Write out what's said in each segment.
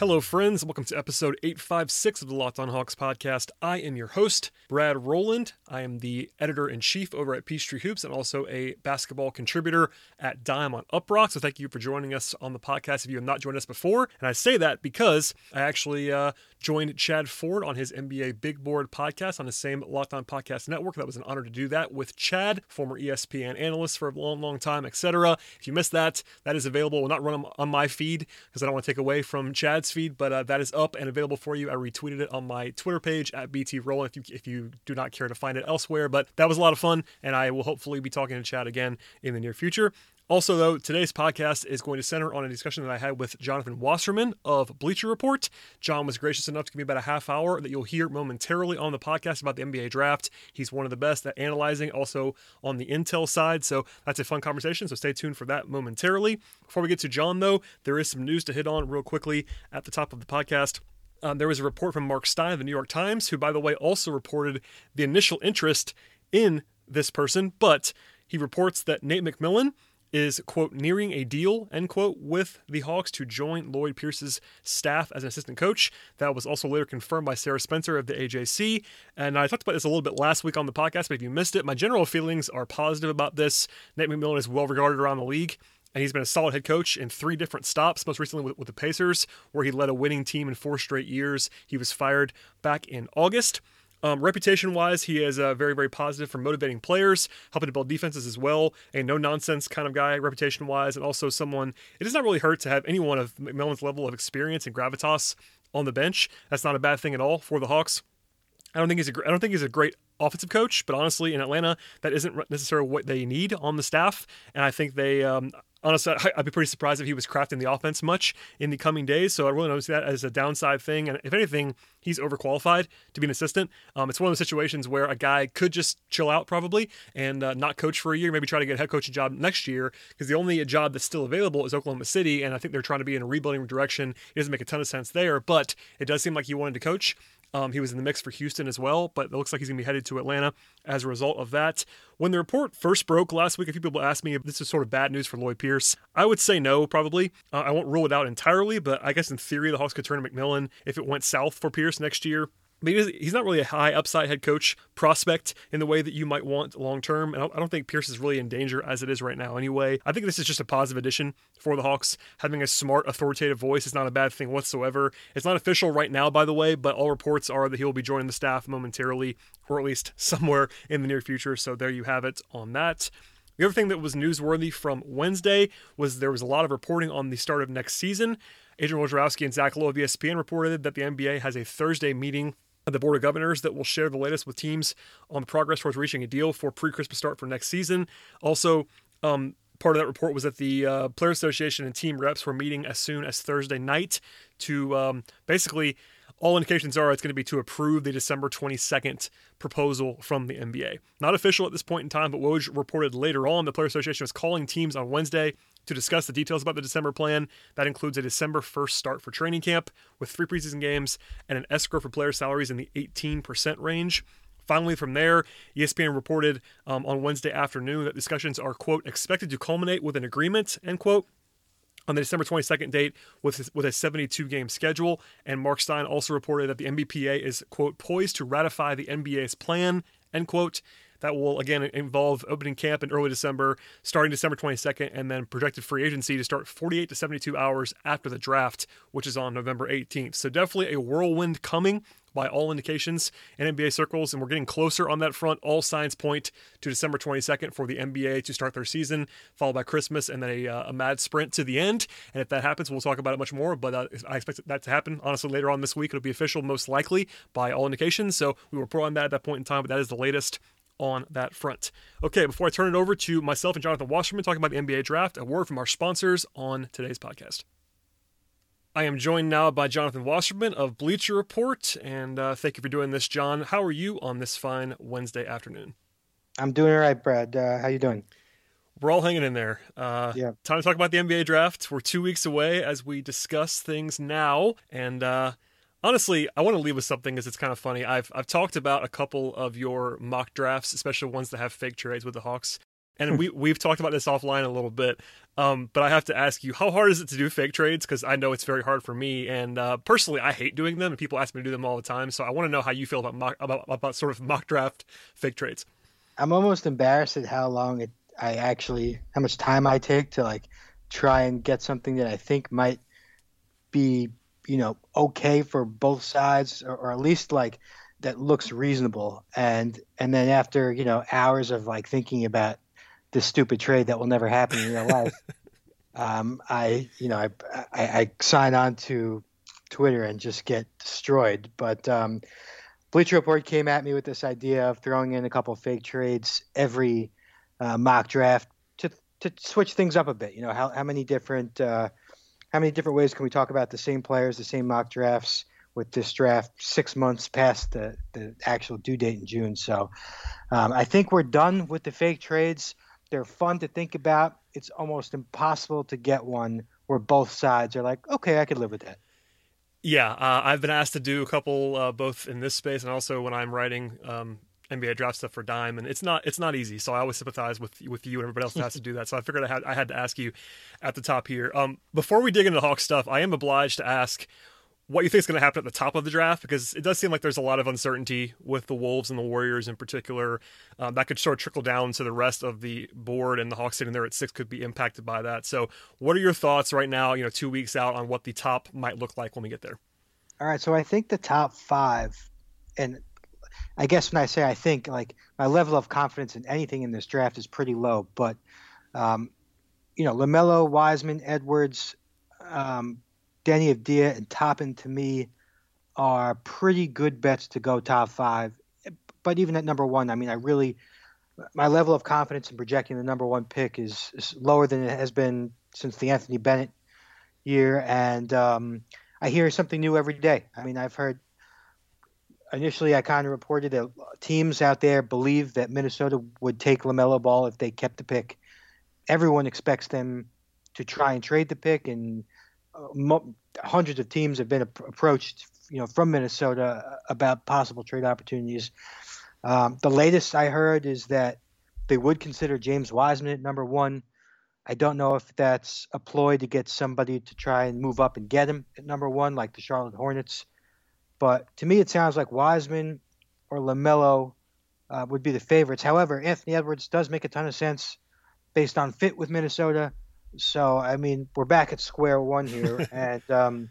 Hello, friends. Welcome to episode 856 of the Locked On Hawks podcast. I am your host, Brad Rowland. I am the editor in chief over at Peachtree Hoops and also a basketball contributor at Dime on Uproxx. So, thank you for joining us on the podcast if you have not joined us before. And I say that because I actually uh, joined Chad Ford on his NBA Big Board podcast on the same Locked On Podcast Network. That was an honor to do that with Chad, former ESPN analyst for a long, long time, etc. If you missed that, that is available. Will not run on my feed because I don't want to take away from Chad's feed, but uh, that is up and available for you. I retweeted it on my Twitter page at BT Roll if you, if you do not care to find it elsewhere. But that was a lot of fun, and I will hopefully be talking to Chad again in the near future. Also, though, today's podcast is going to center on a discussion that I had with Jonathan Wasserman of Bleacher Report. John was gracious enough to give me about a half hour that you'll hear momentarily on the podcast about the NBA draft. He's one of the best at analyzing, also on the intel side. So that's a fun conversation. So stay tuned for that momentarily. Before we get to John, though, there is some news to hit on real quickly at the top of the podcast. Um, there was a report from Mark Stein of the New York Times, who, by the way, also reported the initial interest in this person, but he reports that Nate McMillan is quote nearing a deal end quote with the Hawks to join Lloyd Pierce's staff as an assistant coach. That was also later confirmed by Sarah Spencer of the AJC. And I talked about this a little bit last week on the podcast, but if you missed it, my general feelings are positive about this. Nate McMillan is well regarded around the league. And he's been a solid head coach in three different stops, most recently with, with the Pacers, where he led a winning team in four straight years. He was fired back in August. Um, reputation wise, he is uh, very, very positive for motivating players, helping to build defenses as well. A no nonsense kind of guy, reputation wise, and also someone it does not really hurt to have anyone of McMillan's level of experience and gravitas on the bench. That's not a bad thing at all for the Hawks. I don't think he's a I don't think he's a great offensive coach, but honestly, in Atlanta, that isn't necessarily what they need on the staff. And I think they, um, honestly, I'd be pretty surprised if he was crafting the offense much in the coming days. So I really see that as a downside thing. And if anything, he's overqualified to be an assistant. Um, it's one of those situations where a guy could just chill out probably and uh, not coach for a year, maybe try to get a head coaching job next year because the only job that's still available is Oklahoma City. And I think they're trying to be in a rebuilding direction. It doesn't make a ton of sense there, but it does seem like he wanted to coach. Um, he was in the mix for Houston as well, but it looks like he's going to be headed to Atlanta as a result of that. When the report first broke last week, a few people asked me if this is sort of bad news for Lloyd Pierce. I would say no, probably. Uh, I won't rule it out entirely, but I guess in theory, the Hawks could turn to McMillan if it went south for Pierce next year. But he's not really a high upside head coach prospect in the way that you might want long term. And I don't think Pierce is really in danger as it is right now anyway. I think this is just a positive addition for the Hawks. Having a smart, authoritative voice is not a bad thing whatsoever. It's not official right now, by the way, but all reports are that he will be joining the staff momentarily, or at least somewhere in the near future. So there you have it on that. The other thing that was newsworthy from Wednesday was there was a lot of reporting on the start of next season. Adrian Wojnarowski and Zach Lowe of ESPN reported that the NBA has a Thursday meeting the Board of Governors that will share the latest with teams on progress towards reaching a deal for pre-Christmas start for next season. Also, um, part of that report was that the uh, Player Association and team reps were meeting as soon as Thursday night to um, basically. All indications are it's going to be to approve the December 22nd proposal from the NBA. Not official at this point in time, but Woj reported later on the Player Association was calling teams on Wednesday to discuss the details about the December plan. That includes a December 1st start for training camp with three preseason games and an escrow for player salaries in the 18% range. Finally, from there, ESPN reported um, on Wednesday afternoon that discussions are, quote, expected to culminate with an agreement, end quote, on the December 22nd date with, with a 72 game schedule. And Mark Stein also reported that the NBPA is, quote, poised to ratify the NBA's plan, end quote. That will again involve opening camp in early December, starting December 22nd, and then projected free agency to start 48 to 72 hours after the draft, which is on November 18th. So definitely a whirlwind coming by all indications in NBA circles, and we're getting closer on that front. All signs point to December 22nd for the NBA to start their season, followed by Christmas and then a, uh, a mad sprint to the end. And if that happens, we'll talk about it much more. But uh, I expect that to happen. Honestly, later on this week, it'll be official, most likely by all indications. So we will report on that at that point in time. But that is the latest on that front. Okay, before I turn it over to myself and Jonathan Wasserman talking about the NBA draft, a word from our sponsors on today's podcast. I am joined now by Jonathan Wasserman of Bleacher Report, and uh, thank you for doing this, John. How are you on this fine Wednesday afternoon? I'm doing all right, Brad. Uh, how you doing? We're all hanging in there. Uh, yeah. Time to talk about the NBA draft. We're two weeks away as we discuss things now, and uh, honestly, I want to leave with something because it's kind of funny. I've I've talked about a couple of your mock drafts, especially ones that have fake trades with the Hawks, and we we've talked about this offline a little bit. Um, but I have to ask you, how hard is it to do fake trades? Because I know it's very hard for me, and uh, personally, I hate doing them, and people ask me to do them all the time. So I want to know how you feel about mock, about about sort of mock draft fake trades. I'm almost embarrassed at how long it I actually how much time I take to like try and get something that I think might be you know okay for both sides or, or at least like that looks reasonable. And and then after you know hours of like thinking about this stupid trade that will never happen in real life um, I you know I, I, I sign on to Twitter and just get destroyed. But um, Bleacher Report came at me with this idea of throwing in a couple fake trades every uh, mock draft to to switch things up a bit. You know how, how many different uh, how many different ways can we talk about the same players, the same mock drafts with this draft six months past the, the actual due date in June? So um, I think we're done with the fake trades. They're fun to think about. It's almost impossible to get one where both sides are like, okay, I could live with that. Yeah, uh, I've been asked to do a couple uh, both in this space and also when I'm writing um, NBA draft stuff for Dime, and it's not it's not easy. So I always sympathize with with you and everybody else that has to do that. So I figured I had I had to ask you at the top here. Um, before we dig into the Hawk stuff, I am obliged to ask what you think is going to happen at the top of the draft because it does seem like there's a lot of uncertainty with the Wolves and the Warriors in particular. Um, that could sort of trickle down to the rest of the board, and the Hawks sitting there at six could be impacted by that. So, what are your thoughts right now? You know, two weeks out on what the top might look like when we get there. All right, so I think the top five, and I guess when I say I think, like my level of confidence in anything in this draft is pretty low. But um, you know, Lamelo, Wiseman, Edwards, um, Deni Avdija, and Toppin to me are pretty good bets to go top five. But even at number one, I mean, I really my level of confidence in projecting the number one pick is, is lower than it has been since the Anthony Bennett year, and um, I hear something new every day. I mean, I've heard initially I kind of reported that teams out there believe that Minnesota would take LaMelo Ball if they kept the pick. Everyone expects them to try and trade the pick, and uh, mo- hundreds of teams have been ap- approached, you know, from Minnesota about possible trade opportunities. Um, the latest I heard is that they would consider James Wiseman at number one. I don't know if that's a ploy to get somebody to try and move up and get him at number one, like the Charlotte Hornets. But to me, it sounds like Wiseman or LaMelo uh, would be the favorites. However, Anthony Edwards does make a ton of sense based on fit with Minnesota. So, I mean, we're back at square one here. and, um,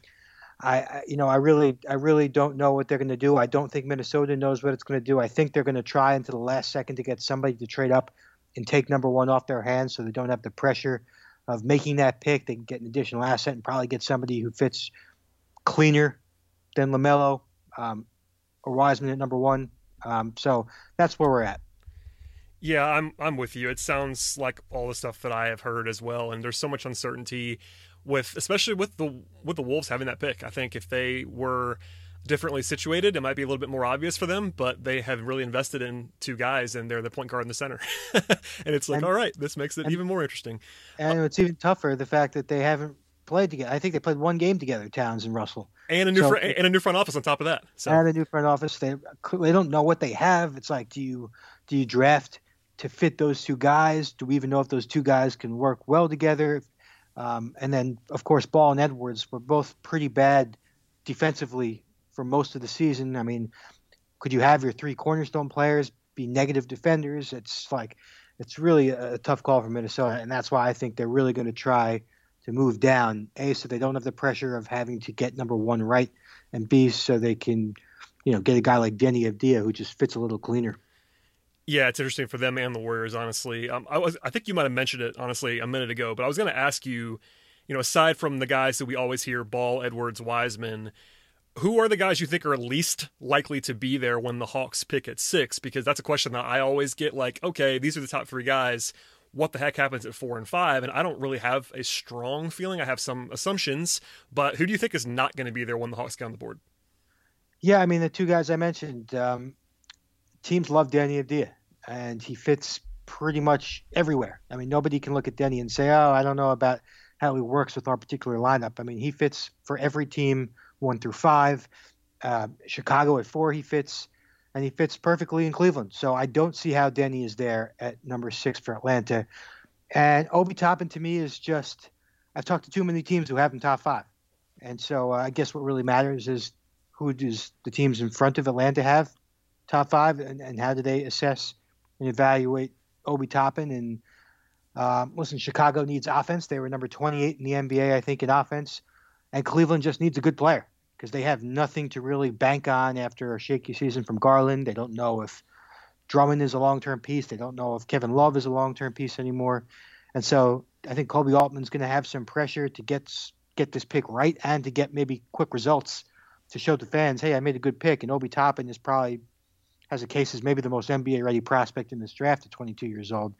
I, you know, I really, I really don't know what they're going to do. I don't think Minnesota knows what it's going to do. I think they're going to try into the last second to get somebody to trade up and take number one off their hands, so they don't have the pressure of making that pick. They can get an additional asset and probably get somebody who fits cleaner than Lamelo um, or Wiseman at number one. Um, so that's where we're at. Yeah, I'm I'm with you. It sounds like all the stuff that I have heard as well, and there's so much uncertainty with, especially with the with the Wolves having that pick. I think if they were differently situated, it might be a little bit more obvious for them, but they have really invested in two guys, and they're the point guard in the center, and it's like, and, all right, this makes it and, even more interesting. And it's even tougher the fact that they haven't played together. I think they played one game together, Towns and Russell, and a new so, fr- and a new front office on top of that. So. And a new front office. They they don't know what they have. It's like, do you do you draft to fit those two guys? Do we even know if those two guys can work well together? Um, and then, of course, Ball and Edwards were both pretty bad defensively for most of the season. I mean, could you have your three cornerstone players be negative defenders? It's like it's really a, a tough call for Minnesota, and that's why I think they're really going to try to move down. A, so they don't have the pressure of having to get number one right, and B, so they can, you know, get a guy like Deni Avdija who just fits a little cleaner. Yeah, it's interesting for them and the Warriors, honestly. Um, I was, I think you might have mentioned it, honestly, a minute ago, but I was going to ask you, you know, aside from the guys that we always hear, Ball, Edwards, Wiseman, who are the guys you think are least likely to be there when the Hawks pick at six? Because that's a question that I always get. Like, okay, these are the top three guys what the heck happens at four and five. And I don't really have a strong feeling. I have some assumptions, but who do you think is not going to be there when the Hawks get on the board? Yeah, I mean the two guys I mentioned, um, teams love Deni Avdija. and he fits pretty much everywhere. I mean, nobody can look at Deni and say, "Oh, I don't know about how he works with our particular lineup." I mean, he fits for every team, one through five. Uh, Chicago at four, he fits, and he fits perfectly in Cleveland. So I don't see how Deni is there at number six for Atlanta. And Obi Toppin to me is just I've talked to too many teams who have him top five, and so uh, I guess what really matters is who does the teams in front of Atlanta have top five, and, and how do they assess and evaluate Obi Toppin? And um, listen, Chicago needs offense. They were number 28 in the NBA, I think, in offense, and Cleveland just needs a good player because they have nothing to really bank on after a shaky season from Garland. They don't know if Drummond is a long-term piece. They don't know if Kevin Love is a long-term piece anymore. And so I think Koby Altman's going to have some pressure to get get this pick right and to get maybe quick results to show the fans, hey, I made a good pick. And Obi Toppin is probably has a case as maybe the most NBA ready prospect in this draft at 22 years old.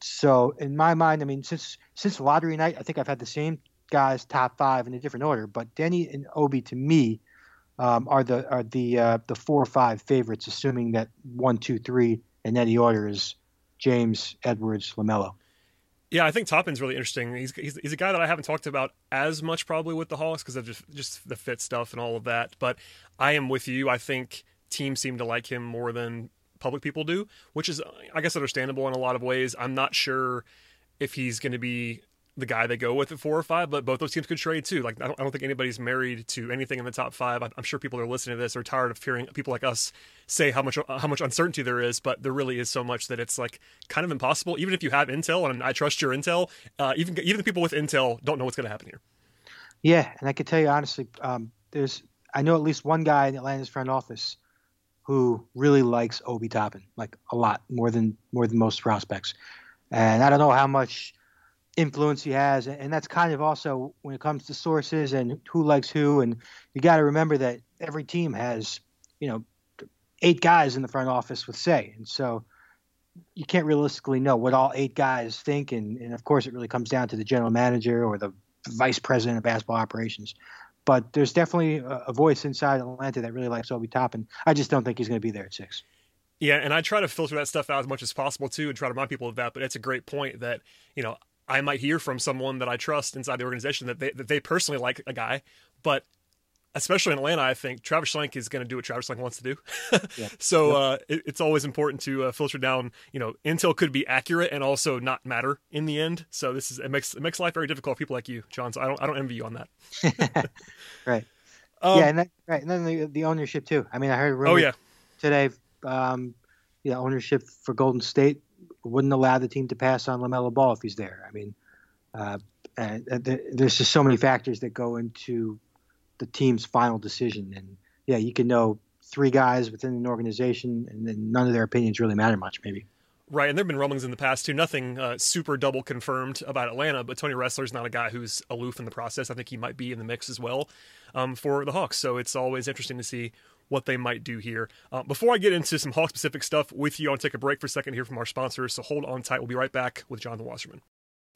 So in my mind, I mean, since since lottery night, I think I've had the same guys top five in a different order. But Deni and Obi to me um, are the are the uh, the four or five favorites, assuming that one, two, three in any order is James, Edwards, Lamelo. Yeah, I think Toppin's really interesting. He's, he's, he's a guy that I haven't talked about as much probably with the Hawks because of just just the fit stuff and all of that. But I am with you. I think teams seem to like him more than public people do, which is I guess understandable in a lot of ways. I'm not sure if he's going to be the guy they go with at four or five, but both those teams could trade too. Like I don't, I don't think anybody's married to anything in the top five. I'm, I'm sure people are listening to this are tired of hearing people like us say how much how much uncertainty there is, but there really is so much that it's like kind of impossible. Even if you have intel, and I trust your intel, uh, even even the people with intel don't know what's going to happen here. Yeah, and I can tell you honestly, um, there's I know at least one guy in Atlanta's front office who really likes Obi Toppin, like a lot more than more than most prospects. And I don't know how much influence he has, and that's kind of also when it comes to sources and who likes who. And you got to remember that every team has, you know, eight guys in the front office with say, and so you can't realistically know what all eight guys think. And, and of course, it really comes down to the general manager or the vice president of basketball operations. But there's definitely a, a voice inside Atlanta that really likes Obi Toppin. I just don't think he's going to be there at six. Yeah, and I try to filter that stuff out as much as possible too, and try to remind people of that. But it's a great point that you know I might hear from someone that I trust inside the organization that they that they personally like a guy, but especially in Atlanta, I think Travis Schlenk is going to do what Travis Schlenk wants to do. yeah. So yep. uh, it, it's always important to uh, filter down. You know, intel could be accurate and also not matter in the end. So this is it makes it makes life very difficult for people like you, John. So I don't I don't envy you on that. right. Um, yeah, and then, right, and then the, the ownership too. I mean, I heard oh yeah today. Um, know, ownership for Golden State wouldn't allow the team to pass on Lamelo Ball if he's there. I mean, uh, and, there's just so many factors that go into the team's final decision. And yeah, you can know three guys within an organization, and then none of their opinions really matter much, maybe. Right, and there have been rumblings in the past too. Nothing uh, super double confirmed about Atlanta, but Tony Ressler's not a guy who's aloof in the process. I think he might be in the mix as well um, for the Hawks. So it's always interesting to see what they might do here. Uh, before I get into some Hawk specific stuff with you, I want to take a break for a second here from our sponsors. So hold on tight. We'll be right back with Jonathan Wasserman.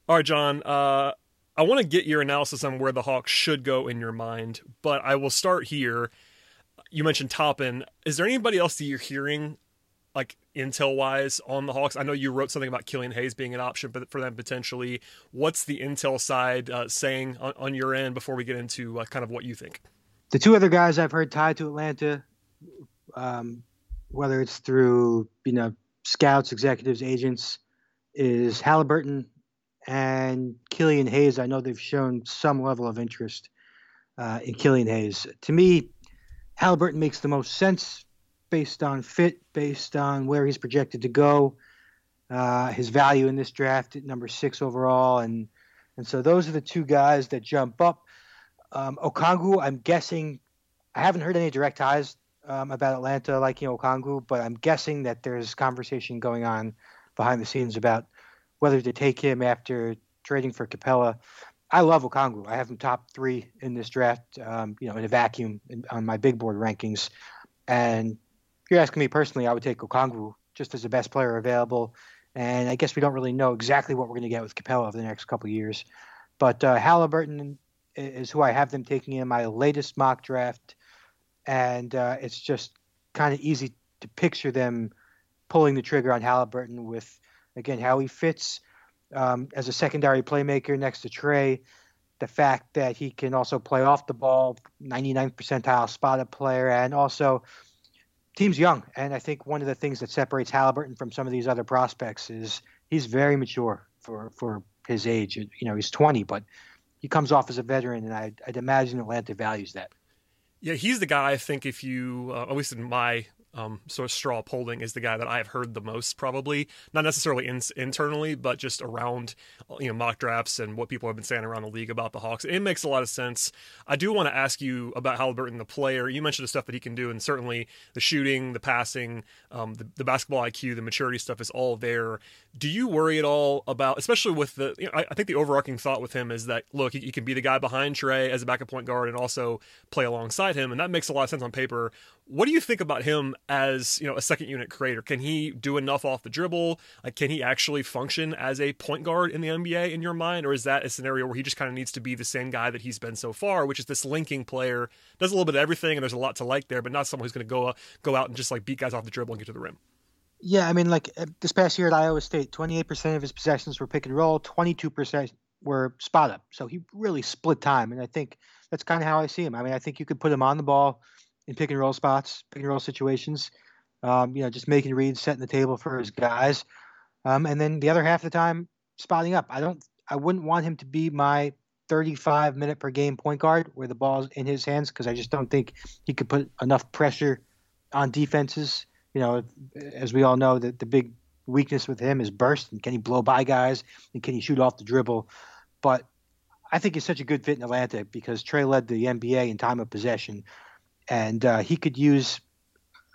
All right, John. Uh, I want to get your analysis on where the Hawks should go in your mind, but I will start here. You mentioned Toppin. Is there anybody else that you're hearing, like intel wise, on the Hawks? I know you wrote something about Killian Hayes being an option but for them potentially. What's the intel side uh, saying on, on, your end before we get into uh, kind of what you think? The two other guys I've heard tied to Atlanta, um, whether it's through you know scouts, executives, agents, is Halliburton and Killian Hayes. I know they've shown some level of interest uh, in Killian Hayes. To me, Halliburton makes the most sense based on fit, based on where he's projected to go, uh, his value in this draft at number six overall, and and so those are the two guys that jump up. Um, Okongwu, I'm guessing, I haven't heard any direct ties um, about Atlanta liking Okongwu, but I'm guessing that there's conversation going on behind the scenes about whether to take him after trading for Capela. I love Okongwu. I have him top three in this draft, um, you know, in a vacuum in, on my big board rankings. And if you're asking me personally, I would take Okongwu just as the best player available. And I guess we don't really know exactly what we're going to get with Capela over the next couple years. But uh, Halliburton is who I have them taking in my latest mock draft, and uh, it's just kind of easy to picture them pulling the trigger on Halliburton with again how he fits um, as a secondary playmaker next to Trae, The fact that he can also play off the ball, 99th percentile spotted player, and also team's young. And I think one of the things that separates Halliburton from some of these other prospects is he's very mature for for his age. You know, he's 20, but he comes off as a veteran, and I'd, I'd imagine Atlanta values that. Yeah, he's the guy I think if you, uh, at least in my um, sort of straw polling is the guy that I have heard the most, probably not necessarily in, internally, but just around you know mock drafts and what people have been saying around the league about the Hawks. It makes a lot of sense. I do want to ask you about Halliburton, the player. You mentioned the stuff that he can do, and certainly the shooting, the passing, um, the, the, basketball IQ, the maturity stuff is all there. Do you worry at all about, especially with the? You know, I, I, think the overarching thought with him is that look, he, he can be the guy behind Trae as a backup point guard and also play alongside him, and that makes a lot of sense on paper. What do you think about him as you know a second unit creator? Can he do enough off the dribble? Like, can he actually function as a point guard in the NBA in your mind, or is that a scenario where he just kind of needs to be the same guy that he's been so far, which is this linking player, does a little bit of everything, and there's a lot to like there, but not someone who's going to go uh, go out and just like beat guys off the dribble and get to the rim. Yeah, I mean, like uh, this past year at Iowa State, 28% of his possessions were pick and roll, 22% were spot up. So he really split time, and I think that's kind of how I see him. I mean, I think you could put him on the ball in pick and roll spots, pick and roll situations. Um, you know, just making reads, setting the table for his guys, um, and then the other half of the time spotting up. I don't, I wouldn't want him to be my 35 minute per game point guard where the ball's in his hands because I just don't think he could put enough pressure on defenses. You know, as we all know, that the big weakness with him is burst and can he blow by guys and can he shoot off the dribble. But I think he's such a good fit in Atlanta because Trae led the NBA in time of possession and uh, he could use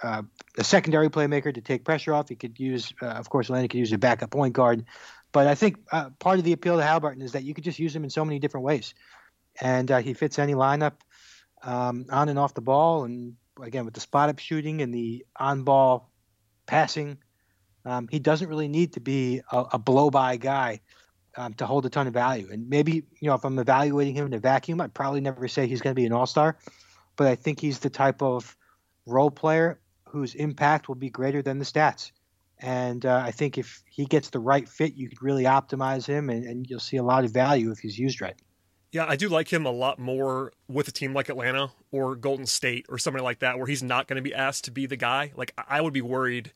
uh, a secondary playmaker to take pressure off. He could use, uh, of course, Lenny could use a backup point guard. But I think uh, part of the appeal to Halliburton is that you could just use him in so many different ways, and uh, he fits any lineup um, on and off the ball. And again, with the spot up shooting and the on ball passing, um, he doesn't really need to be a, a blow by guy. Um, to hold a ton of value, and maybe you know if I'm evaluating him in a vacuum, I'd probably never say he's going to be an all star but I think he's the type of role player whose impact will be greater than the stats. And uh, I think if he gets the right fit, you could really optimize him, and, and you'll see a lot of value if he's used right. Yeah, I do like him a lot more with a team like Atlanta or Golden State or somebody like that, where he's not going to be asked to be the guy. Like I would be worried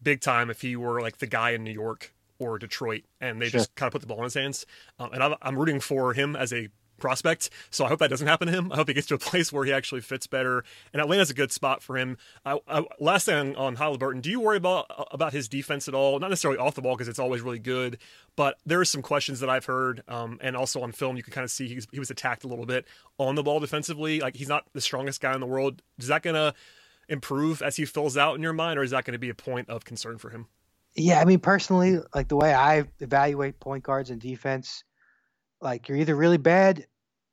big time if he were like the guy in New York or Detroit, and they sure. just kind of put the ball in his hands. Um, and I'm, I'm rooting for him as a prospect. So I hope that doesn't happen to him. I hope he gets to a place where he actually fits better. And Atlanta's a good spot for him. I, I, last thing on, on Halliburton, do you worry about about his defense at all? Not necessarily off the ball because it's always really good, but there are some questions that I've heard, um, and also on film you can kind of see he was, attacked a little bit on the ball defensively. Like he's not the strongest guy in the world. Is that gonna improve as he fills out in your mind, or is that going to be a point of concern for him? Yeah, I mean personally, like the way I evaluate point guards and defense, like you're either really bad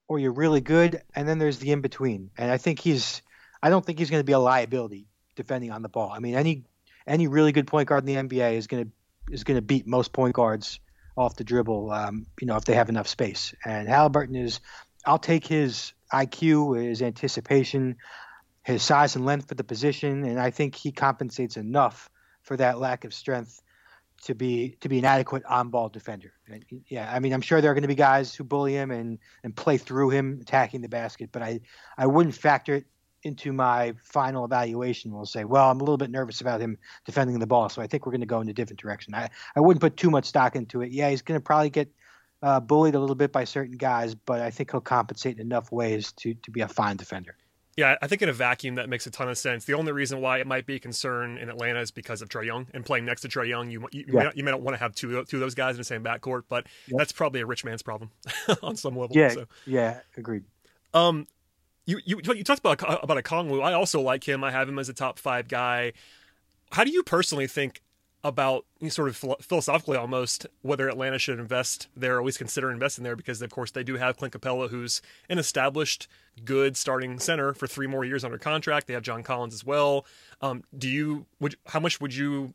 or you're really good, and then there's the in between. And I think he's, I don't think he's going to be a liability defending on the ball. I mean, any any really good point guard in the NBA is going to is going to beat most point guards off the dribble. Um, you know, if they have enough space. And Halliburton is, I'll take his IQ, his anticipation, his size and length for the position, and I think he compensates enough for that lack of strength to be to be an adequate on-ball defender. And, yeah, I mean, I'm sure there are going to be guys who bully him and and play through him attacking the basket, but I I wouldn't factor it into my final evaluation. We'll say, well, I'm a little bit nervous about him defending the ball, so I think we're going to go in a different direction. I I wouldn't put too much stock into it. Yeah, he's going to probably get uh, bullied a little bit by certain guys, but I think he'll compensate in enough ways to to be a fine defender. Yeah, I think in a vacuum that makes a ton of sense. The only reason why it might be a concern in Atlanta is because of Trae Young and playing next to Trae Young. You you, yeah. may, not, you may not want to have two two of those guys in the same backcourt, but that's probably a rich man's problem on some level. Yeah, so. yeah, agreed. Um, you you you talked about about Okongwu. I also like him. I have him as a top five guy. How do you personally think about sort of philosophically almost whether Atlanta should invest there least consider investing there because of course they do have Clint Capela, who's an established good starting center for three more years under contract. They have John Collins as well. Um, do you would how much would you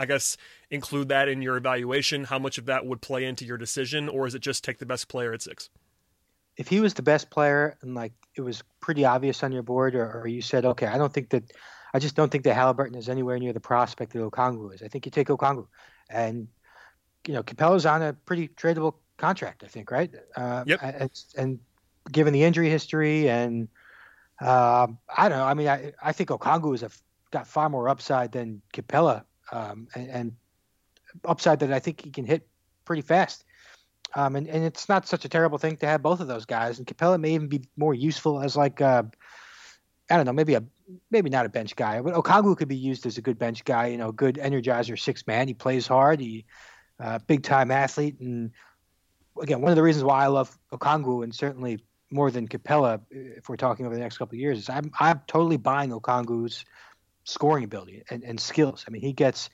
I guess include that in your evaluation? How much of that would play into your decision or is it just take the best player at six? If he was the best player and like it was pretty obvious on your board or, or you said okay I don't think that I just don't think that Halliburton is anywhere near the prospect that Okongwu is. I think you take Okongwu, and you know Capela's on a pretty tradable contract. I think, right? Uh, yep. And, and, given the injury history, and uh, I don't know. I mean, I I think Okongwu has got far more upside than Capela, um, and, and upside that I think he can hit pretty fast. Um, and, and it's not such a terrible thing to have both of those guys. And Capela may even be more useful as like a, I don't know, maybe a maybe not a bench guy, but Okongwu could be used as a good bench guy. You know, good energizer six man. He plays hard. He uh, big time athlete. And again, one of the reasons why I love Okongwu and certainly more than Capela, if we're talking over the next couple of years, is I'm I'm totally buying Okongwu's scoring ability and, and skills. I mean, he gets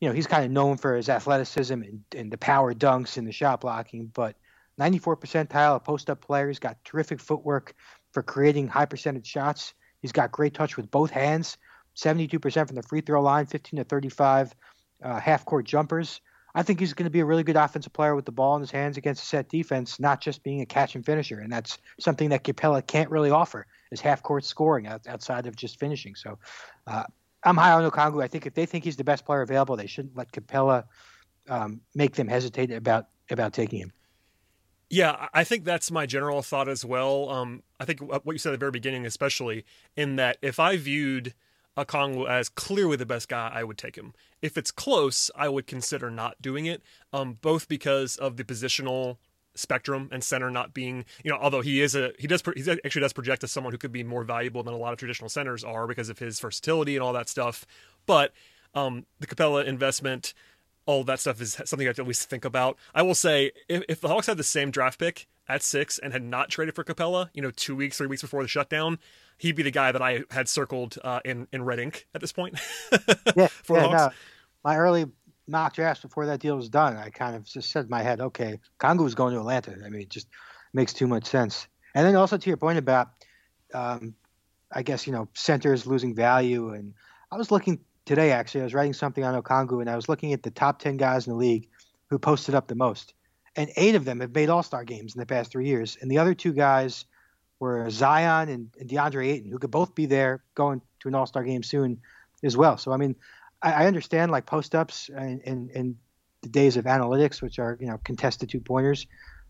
you know, he's kind of known for his athleticism and, and the power dunks and the shot blocking, but 94 percentile of post up players, got terrific footwork for creating high percentage shots. He's got great touch with both hands, 72% from the free throw line, 15 to 35 uh, half court jumpers. I think he's going to be a really good offensive player with the ball in his hands against a set defense, not just being a catch and finisher. And that's something that Capela can't really offer is half court scoring outside of just finishing. So uh, I'm high on Okongwu. I think if they think he's the best player available, they shouldn't let Capela um, make them hesitate about about taking him. Yeah, I think that's my general thought as well. Um, I think what you said at the very beginning, especially in that if I viewed Okongwu as clearly the best guy, I would take him. If it's close, I would consider not doing it, um, both because of the positional spectrum and center not being you know although he is a he does he actually does project as someone who could be more valuable than a lot of traditional centers are because of his versatility and all that stuff but um the Capela investment all that stuff is something I have to at least think about. I will say, if, if the Hawks had the same draft pick at six and had not traded for Capela, you know, two weeks, three weeks before the shutdown, he'd be the guy that I had circled uh, in in red ink at this point. yeah, for yeah, no, my early mock drafts before that deal was done, I kind of just said in my head, okay, Kongu is going to Atlanta. I mean, it just makes too much sense. And then also to your point about, um, I guess you know, centers losing value, and I was looking today actually. I was writing something on Okongwu, and I was looking at the top ten guys in the league who posted up the most, and eight of them have made All Star games in the past three years, and the other two guys were Zion and, and DeAndre Ayton, who could both be there going to an All Star game soon as well. So I mean, I, I understand like post ups and, and, and the days of analytics, which are you know contested two pointers,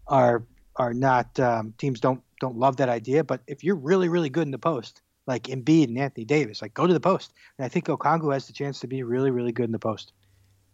are are not um, teams don't don't love that idea. But if you're really really good in the post, like Embiid and Anthony Davis, like go to the post. And I think Okongwu has the chance to be really really good in the post.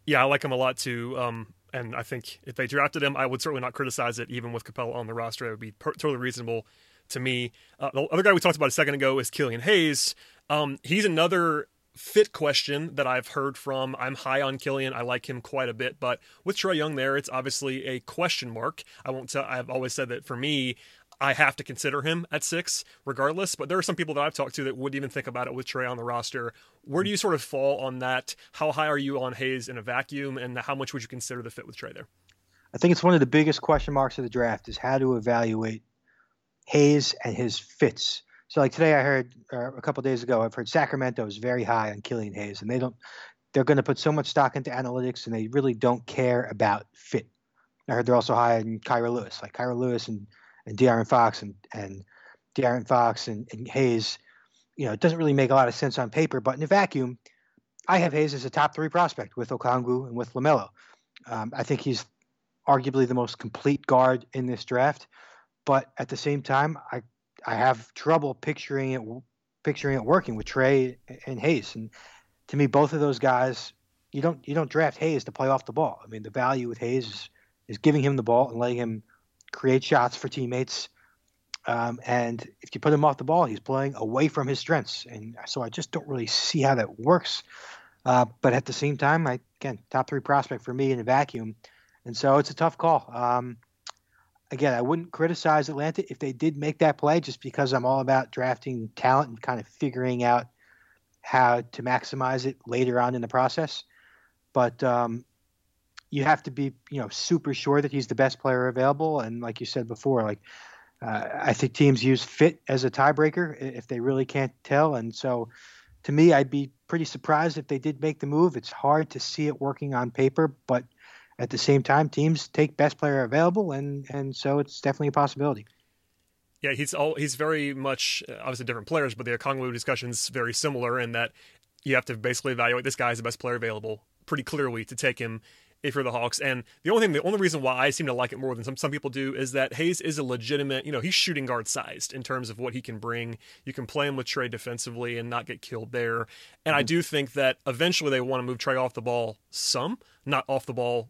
Yeah, I like him a lot too. Um, and I think if they drafted him, I would certainly not criticize it. Even with Capela on the roster, it would be per- totally reasonable to me. Uh, the other guy we talked about a second ago is Killian Hayes. Um, he's another fit question that I've heard from. I'm high on Killian. I like him quite a bit, but with Trae Young there, it's obviously a question mark. I won't. I've always said that for me, I have to consider him at six, regardless. But there are some people that I've talked to that wouldn't even think about it with Trae on the roster. Where do you sort of fall on that? How high are you on Hayes in a vacuum, and how much would you consider the fit with Trae there? I think it's one of the biggest question marks of the draft is how to evaluate Hayes and his fits so like today, I heard a couple days ago, I've heard Sacramento is very high on Killian Hayes, and they don't. They're going to put so much stock into analytics, and they really don't care about fit. I heard they're also high on Kira Lewis, like Kira Lewis and and De'Aaron Fox and and De'Aaron Fox and, and Hayes. You know, it doesn't really make a lot of sense on paper, but in a vacuum, I have Hayes as a top three prospect with Okongwu and with Lamelo. Um, I think he's arguably the most complete guard in this draft, but at the same time, I I have trouble picturing it picturing it working with Trae and Hayes. And to me, both of those guys, you don't you don't draft Hayes to play off the ball. I mean, the value with Hayes is, is giving him the ball and letting him create shots for teammates. Um, and if you put him off the ball, he's playing away from his strengths. And so I just don't really see how that works. Uh, but at the same time, I again top three prospect for me in a vacuum, and so it's a tough call. Um, again, I wouldn't criticize Atlanta if they did make that play just because I'm all about drafting talent and kind of figuring out how to maximize it later on in the process. But um, you have to be, you know, super sure that he's the best player available. And like you said before, like uh, I think teams use fit as a tiebreaker if they really can't tell. And so, to me, I'd be pretty surprised if they did make the move. It's hard to see it working on paper, but at the same time, teams take best player available, and and so it's definitely a possibility. Yeah, he's all he's very much obviously different players, but the Okongwu discussion's very similar in that you have to basically evaluate this guy as the best player available pretty clearly to take him if you're the Hawks. And the only thing, the only reason why I seem to like it more than some some people do is that Hayes is a legitimate, you know, he's shooting guard sized in terms of what he can bring. You can play him with Trae defensively and not get killed there. And mm-hmm. I do think that eventually they want to move Trae off the ball some, not off the ball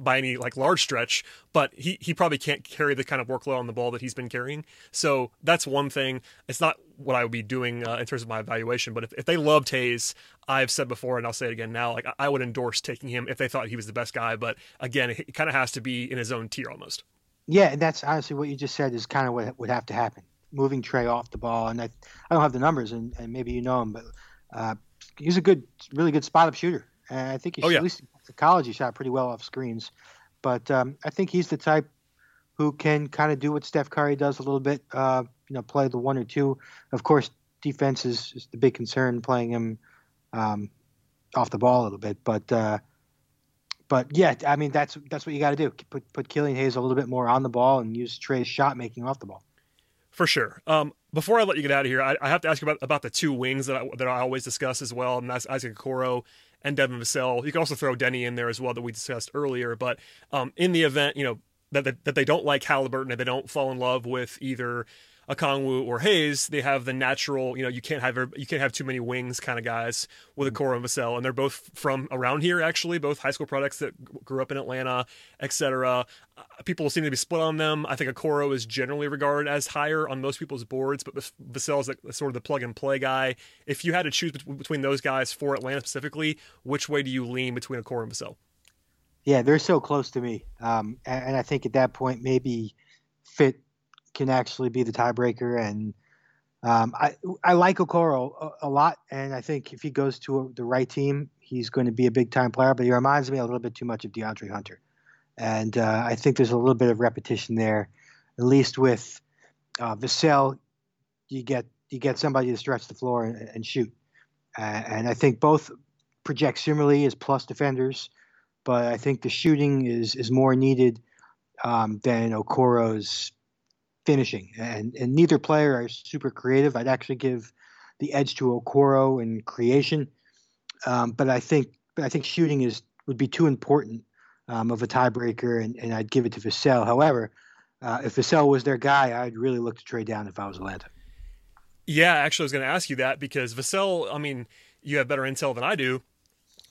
by any like large stretch, but he he probably can't carry the kind of workload on the ball that he's been carrying. So that's one thing. It's not what I would be doing uh, in terms of my evaluation, but if, if they loved Hayes, I've said before and I'll say it again now, like I would endorse taking him if they thought he was the best guy. But again, it kind of has to be in his own tier almost. Yeah, and that's honestly what you just said is kind of what would have to happen. Moving Trae off the ball, and I, I don't have the numbers, and, and maybe you know him, but uh, he's a good, really good spot up shooter. And I think he's oh, yeah. at least college he shot pretty well off screens, but um, I think he's the type who can kind of do what Steph Curry does a little bit. Uh, you know, play the one or two. Of course, defense is, is the big concern, playing him um, off the ball a little bit. But uh, but yeah, I mean that's that's what you got to do. Put put Killian Hayes a little bit more on the ball and use Trae's shot making off the ball. For sure. Um, before I let you get out of here, I, I, have to ask you about about the two wings that I, that I always discuss as well, and that's Isaac Okoro and Devin Vassell. You can also throw Deni in there as well that we discussed earlier. But um, in the event, you know, that, that, that they don't like Halliburton and they don't fall in love with either Okongwu or Hayes, they have the natural, you know, you can't have you can't have too many wings kind of guys with Okoro and Vassell, and they're both from around here actually, both high school products that grew up in Atlanta, etc. Uh, people seem to be split on them. I think Okoro is generally regarded as higher on most people's boards, but Vassell is like sort of the plug and play guy. If you had to choose between those guys for Atlanta specifically, which way do you lean between Okoro and Vassell? Yeah, they're so close to me, um, and, and I think at that point maybe fit can actually be the tiebreaker. And um, I I like Okoro a, a, lot, and I think if he goes to a, the right team, he's going to be a big time player. But he reminds me a little bit too much of DeAndre Hunter, and uh, I think there's a little bit of repetition there. At least with uh, Vassell, you get you get somebody to stretch the floor and, and shoot, uh, and I think both project similarly as plus defenders, but I think the shooting is is more needed um, than Okoro's finishing, and and neither player are super creative. I'd actually give the edge to Okoro in creation, um, but I think but I think shooting is would be too important um, of a tiebreaker, and, and I'd give it to Vassell. However, uh, if Vassell was their guy, I'd really look to trade down if I was Atlanta. Yeah, actually, I was going to ask you that because Vassell. I mean, you have better intel than I do.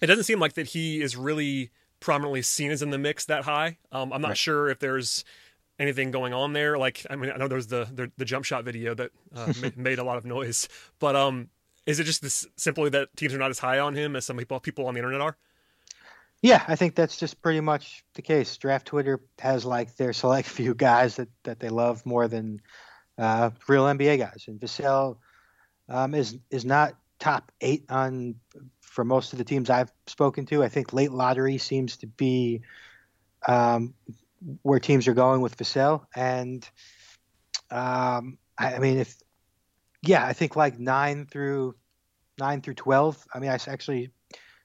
It doesn't seem like that he is really prominently seen as in the mix that high. Um, I'm not right. sure if there's anything going on there. Like, I mean, I know there was the the, the jump shot video that uh, made a lot of noise, but um, is it just this simply that teams are not as high on him as some people people on the internet are? Yeah, I think that's just pretty much the case. Draft Twitter has like their select few guys that, that they love more than uh, real NBA guys, and Vassell um, is is not top eight on for most of the teams I've spoken to. I think late lottery seems to be um, where teams are going with Vassell. And um, I, I, mean, if yeah, I think like nine through nine through twelve. I mean, I actually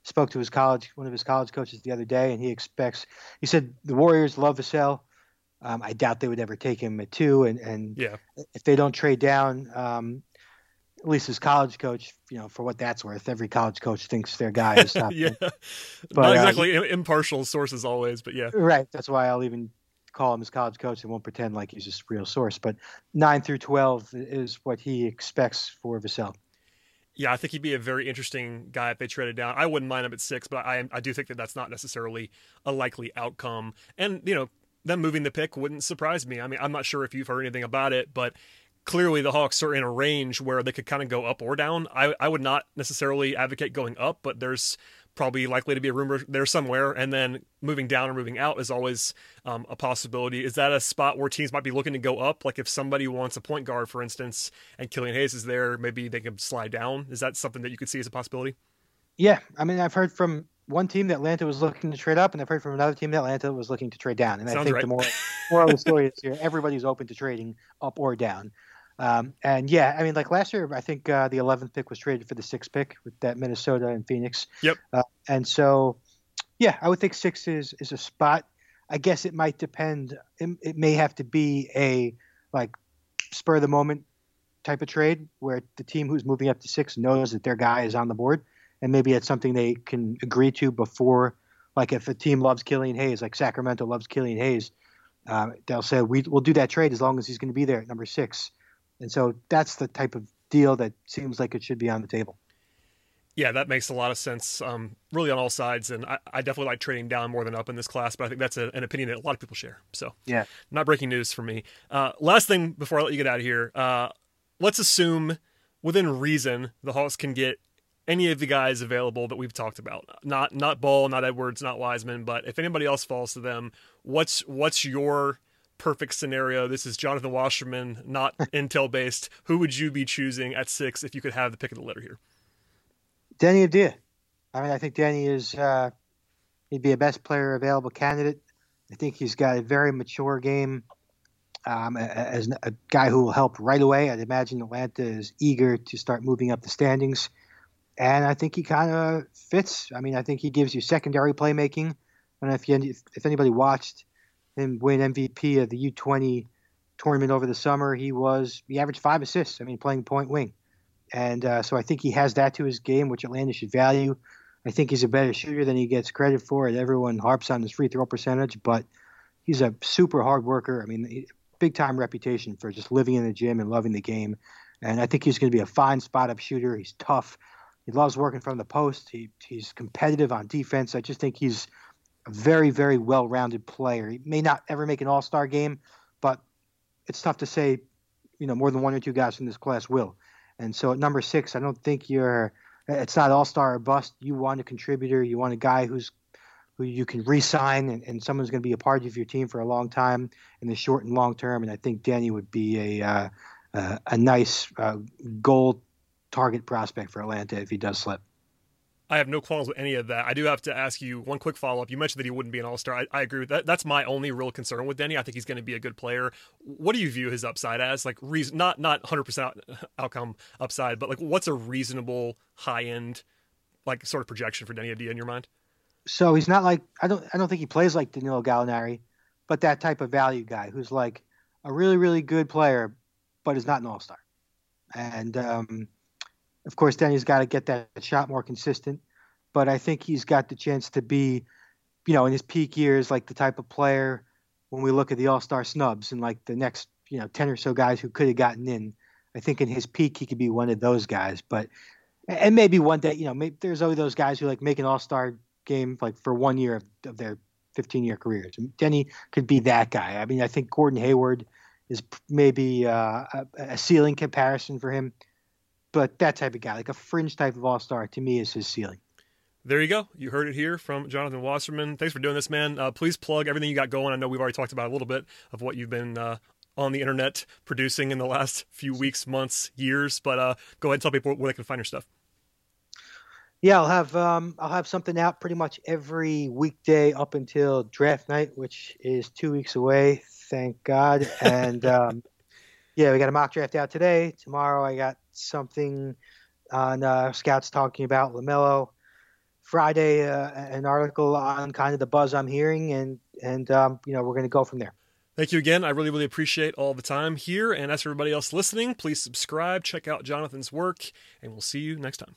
spoke to his college one of his college coaches the other day, and he expects. He said the Warriors love Vassell. Um, I doubt they would ever take him at two, and and yeah. if they don't trade down, um, at least his college coach, you know, for what that's worth, every college coach thinks their guy is top. yeah, but, not uh, exactly uh, impartial sources always, but yeah, right. That's why I'll even call him his college coach and won't pretend like he's a real source. But nine through twelve is what he expects for Vassell. Yeah, I think he'd be a very interesting guy if they traded down. I wouldn't mind him at six, but I I do think that that's not necessarily a likely outcome. And you know, them moving the pick wouldn't surprise me. I mean, I'm not sure if you've heard anything about it, but clearly the Hawks are in a range where they could kind of go up or down. I, I would not necessarily advocate going up, but there's probably likely to be a rumor there somewhere. And then moving down or moving out is always um, a possibility. Is that a spot where teams might be looking to go up? Like if somebody wants a point guard, for instance, and Killian Hayes is there, maybe they can slide down. Is that something that you could see as a possibility? Yeah. I mean, I've heard from one team that Atlanta was looking to trade up, and I've heard from another team that Atlanta was looking to trade down. And Sounds I think right. the more moral of the story is here, everybody's open to trading up or down. Um, and yeah, I mean, like last year, I think uh, the 11th pick was traded for the sixth pick with that Minnesota and Phoenix. Yep. Uh, and so, yeah, I would think six is is a spot. I guess it might depend. It, it may have to be a like spur of the moment type of trade where the team who's moving up to six knows that their guy is on the board, and maybe it's something they can agree to before. Like if a team loves Killian Hayes, like Sacramento loves Killian Hayes, uh, they'll say we will do that trade as long as he's going to be there at number six, and so that's the type of deal that seems like it should be on the table. Yeah, that makes a lot of sense, um, really on all sides. And I, I, definitely like trading down more than up in this class, but I think that's a, an opinion that a lot of people share. So, yeah, not breaking news for me. Uh, last thing before I let you get out of here, uh, let's assume within reason the Hawks can get any of the guys available that we've talked about. Not not Ball, not Edwards, not Wiseman, but if anybody else falls to them, what's what's your perfect scenario? This is Jonathan Wasserman, not Intel based. Who would you be choosing at six if you could have the pick of the litter here? Danny Avdija. I mean, I think Danny is uh, he'd be a best player available candidate. I think he's got a very mature game. Um, as a guy who will help right away, I'd imagine Atlanta is eager to start moving up the standings, and I think he kind of fits. I mean, I think he gives you secondary playmaking. I don't know if you, if anybody watched him win MVP of the U20 tournament over the summer. He was he averaged five assists. I mean, playing point wing. And uh, so I think he has that to his game, which Atlanta should value. I think he's a better shooter than he gets credit for. And everyone harps on his free throw percentage, but he's a super hard worker. I mean, big time reputation for just living in the gym and loving the game. And I think he's going to be a fine spot up shooter. He's tough. He loves working from the post. He, he's competitive on defense. I just think he's a very, very well rounded player. He may not ever make an all star game, but it's tough to say, you know, more than one or two guys from this class will. And so at number six, I don't think you're. It's not all star or bust. You want a contributor. You want a guy who's who you can re-sign and, and someone's going to be a part of your team for a long time in the short and long term. And I think Danny would be a uh, uh, a nice uh, goal target prospect for Atlanta if he does slip. I have no qualms with any of that. I do have to ask you one quick follow up. You mentioned that he wouldn't be an all star. I, I, agree with that. That's my only real concern with Deni. I think he's going to be a good player. What do you view his upside as? Like, reason, not not hundred percent outcome upside, but like, what's a reasonable high end, like, sort of projection for Deni Avdija in your mind? So he's not like I don't I don't think he plays like Danilo Gallinari, but that type of value guy who's like a really really good player, but is not an all star. And um, of course, he's got to get that shot more consistent. But I think he's got the chance to be, you know, in his peak years, like the type of player when we look at the All Star snubs and like the next, you know, ten or so guys who could have gotten in. I think in his peak he could be one of those guys. But and maybe one day, you know, maybe there's always those guys who like make an All Star game like for one year of, of their 15 year careers. Deni could be that guy. I mean, I think Gordon Hayward is maybe uh, a, a ceiling comparison for him but that type of guy, like a fringe type of all star, to me is his ceiling. There you go. You heard it here from Jonathan Wasserman. Thanks for doing this, man. Uh, please plug everything you got going. I know we've already talked about a little bit of what you've been uh, on the internet producing in the last few weeks, months, years. But uh, go ahead and tell people where they can find your stuff. Yeah, I'll have um, I'll have something out pretty much every weekday up until draft night, which is two weeks away. Thank God. And um, yeah, we got a mock draft out today. Tomorrow, I got something on uh, scouts talking about LaMelo. Friday, uh, an article on kind of the buzz I'm hearing, and and um, you know we're going to go from there. Thank you again. I really, really appreciate all the time here. And as for everybody else listening, please subscribe, check out Jonathan's work, and we'll see you next time.